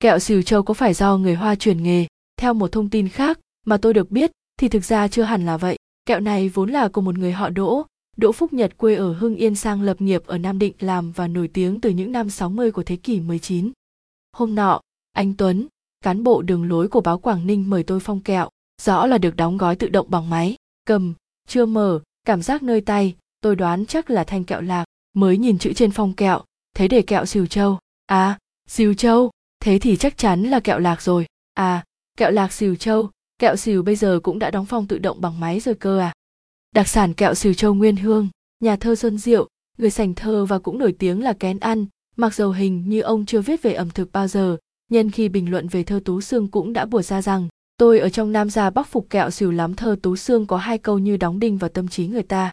Kẹo xìu châu có phải do người Hoa chuyển nghề? Theo một thông tin khác mà tôi được biết thì thực ra chưa hẳn là vậy. Kẹo này vốn là của một người họ Đỗ, Đỗ Phúc Nhật quê ở Hưng Yên sang lập nghiệp ở Nam Định làm và nổi tiếng từ những năm 60 của thế kỷ 19. Hôm nọ, anh Tuấn, cán bộ đường lối của báo Quảng Ninh mời tôi phong kẹo, rõ là được đóng gói tự động bằng máy, cầm, chưa mở, cảm giác nơi tay, tôi đoán chắc là thanh kẹo lạc, mới nhìn chữ trên phong kẹo, thấy để kẹo xìu châu. À, xìu châu, thế thì chắc chắn là kẹo lạc rồi. À, kẹo lạc xìu châu, kẹo xìu bây giờ cũng đã đóng phong tự động bằng máy rồi cơ à. Đặc sản kẹo xìu châu nguyên hương, nhà thơ Xuân Diệu, người sành thơ và cũng nổi tiếng là kén ăn, mặc dầu hình như ông chưa viết về ẩm thực bao giờ, nhân khi bình luận về thơ Tú xương cũng đã bùa ra rằng tôi ở trong Nam gia Bắc phục kẹo xìu lắm thơ Tú xương có hai câu như đóng đinh vào tâm trí người ta.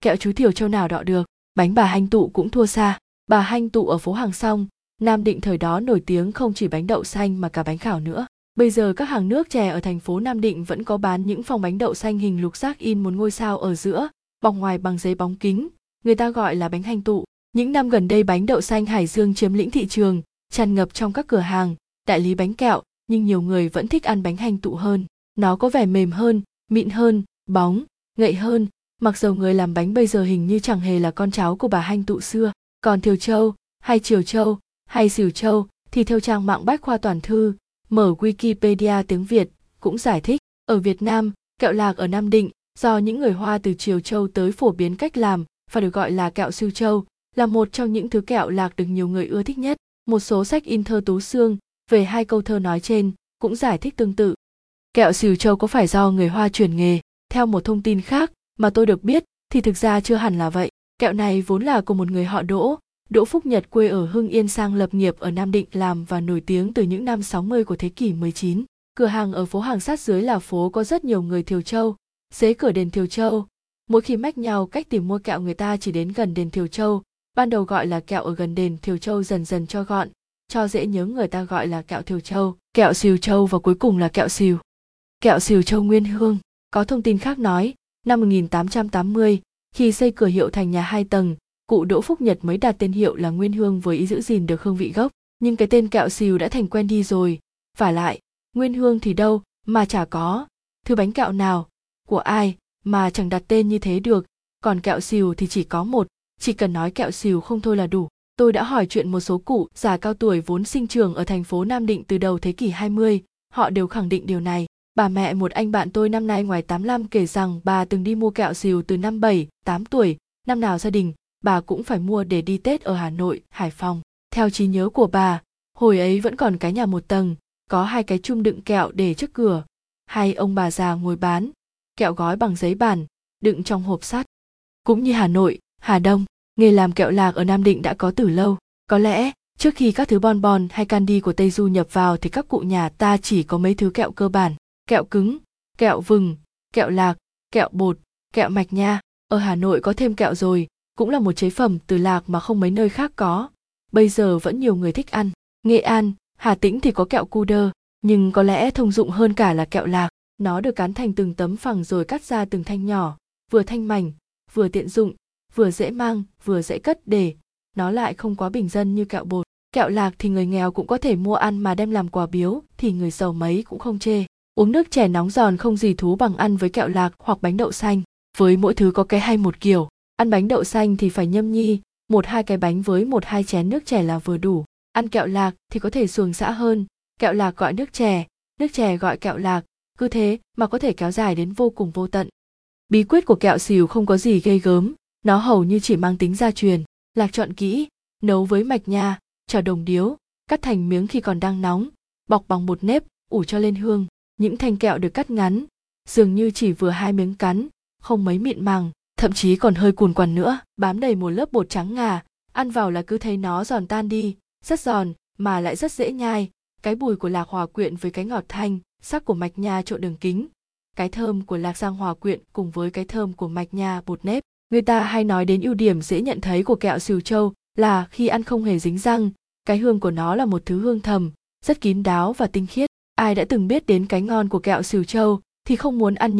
Kẹo chú Thiểu Châu nào đọ được, bánh bà Hanh Tụ cũng thua xa. Bà Hanh Tụ ở phố Hàng xong Nam Định thời đó nổi tiếng không chỉ bánh đậu xanh mà cả bánh khảo nữa. Bây giờ các hàng nước chè ở thành phố Nam Định vẫn có bán những phòng bánh đậu xanh hình lục giác in một ngôi sao ở giữa, bọc ngoài bằng giấy bóng kính, người ta gọi là bánh hành tụ. Những năm gần đây bánh đậu xanh Hải Dương chiếm lĩnh thị trường, tràn ngập trong các cửa hàng, đại lý bánh kẹo, nhưng nhiều người vẫn thích ăn bánh hành tụ hơn. Nó có vẻ mềm hơn, mịn hơn, bóng, ngậy hơn, mặc dầu người làm bánh bây giờ hình như chẳng hề là con cháu của bà hành tụ xưa. Còn Thiều Châu, hay Triều Châu, hay Sửu Châu thì theo trang mạng bách khoa toàn thư, mở Wikipedia tiếng Việt cũng giải thích, ở Việt Nam, kẹo lạc ở Nam Định do những người Hoa từ Triều Châu tới phổ biến cách làm và được gọi là kẹo Sửu châu, là một trong những thứ kẹo lạc được nhiều người ưa thích nhất. Một số sách in thơ Tú Xương về hai câu thơ nói trên cũng giải thích tương tự. Kẹo Sửu châu có phải do người Hoa chuyển nghề? Theo một thông tin khác mà tôi được biết thì thực ra chưa hẳn là vậy. Kẹo này vốn là của một người họ Đỗ, Đỗ Phúc Nhật quê ở Hưng Yên sang lập nghiệp ở Nam Định làm và nổi tiếng từ những năm 60 của thế kỷ 19. Cửa hàng ở phố hàng sát dưới là phố có rất nhiều người Thiều Châu, dế cửa đền Thiều Châu. Mỗi khi mách nhau cách tìm mua kẹo người ta chỉ đến gần đền Thiều Châu, ban đầu gọi là kẹo ở gần đền Thiều Châu dần dần cho gọn, cho dễ nhớ người ta gọi là kẹo Thiều Châu, kẹo xìu châu và cuối cùng là kẹo xìu. Kẹo xìu châu nguyên hương, có thông tin khác nói, năm 1880, khi xây cửa hiệu thành nhà hai tầng, cụ Đỗ Phúc Nhật mới đặt tên hiệu là Nguyên Hương với ý giữ gìn được hương vị gốc. Nhưng cái tên kẹo xìu đã thành quen đi rồi. Và lại, Nguyên Hương thì đâu mà chả có. Thứ bánh kẹo nào, của ai mà chẳng đặt tên như thế được. Còn kẹo xìu thì chỉ có một, chỉ cần nói kẹo xìu không thôi là đủ. Tôi đã hỏi chuyện một số cụ già cao tuổi vốn sinh trường ở thành phố Nam Định từ đầu thế kỷ 20, họ đều khẳng định điều này. Bà mẹ một anh bạn tôi năm nay ngoài 85 kể rằng bà từng đi mua kẹo xìu từ năm 7, 8 tuổi, năm nào gia đình bà cũng phải mua để đi Tết ở Hà Nội, Hải Phòng. Theo trí nhớ của bà, hồi ấy vẫn còn cái nhà một tầng, có hai cái chum đựng kẹo để trước cửa. Hai ông bà già ngồi bán, kẹo gói bằng giấy bản, đựng trong hộp sắt. Cũng như Hà Nội, Hà Đông, nghề làm kẹo lạc ở Nam Định đã có từ lâu. Có lẽ, trước khi các thứ bon bon hay candy của Tây Du nhập vào thì các cụ nhà ta chỉ có mấy thứ kẹo cơ bản, kẹo cứng, kẹo vừng, kẹo lạc, kẹo bột, kẹo mạch nha. Ở Hà Nội có thêm kẹo rồi, cũng là một chế phẩm từ lạc mà không mấy nơi khác có. Bây giờ vẫn nhiều người thích ăn. Nghệ An, Hà Tĩnh thì có kẹo cu đơ, nhưng có lẽ thông dụng hơn cả là kẹo lạc. Nó được cán thành từng tấm phẳng rồi cắt ra từng thanh nhỏ, vừa thanh mảnh, vừa tiện dụng, vừa dễ mang, vừa dễ cất để. Nó lại không quá bình dân như kẹo bột. Kẹo lạc thì người nghèo cũng có thể mua ăn mà đem làm quà biếu thì người giàu mấy cũng không chê. Uống nước chè nóng giòn không gì thú bằng ăn với kẹo lạc hoặc bánh đậu xanh. Với mỗi thứ có cái hay một kiểu, ăn bánh đậu xanh thì phải nhâm nhi, một hai cái bánh với một hai chén nước chè là vừa đủ. Ăn kẹo lạc thì có thể xuồng xã hơn. Kẹo lạc gọi nước chè nước chè gọi kẹo lạc. Cứ thế mà có thể kéo dài đến vô cùng vô tận. Bí quyết của kẹo xìu không có gì ghê gớm. Nó hầu như chỉ mang tính gia truyền. Lạc chọn kỹ, nấu với mạch nha cho đồng điếu, cắt thành miếng khi còn đang nóng, bọc bằng bột nếp, ủ cho lên hương. Những thanh kẹo được cắt ngắn, dường như chỉ vừa hai miếng cắn, không mấy mịn màng thậm chí còn hơi cuồn quằn nữa, bám đầy một lớp bột trắng ngà, ăn vào là cứ thấy nó giòn tan đi, rất giòn, mà lại rất dễ nhai. Cái bùi của lạc hòa quyện với cái ngọt thanh, sắc của mạch nha trộn đường kính. Cái thơm của lạc giang hòa quyện cùng với cái thơm của mạch nha bột nếp. Người ta hay nói đến ưu điểm dễ nhận thấy của kẹo xìu châu là khi ăn không hề dính răng. Cái hương của nó là một thứ hương thầm, rất kín đáo và tinh khiết. Ai đã từng biết đến cái ngon của kẹo xìu châu thì không muốn ăn những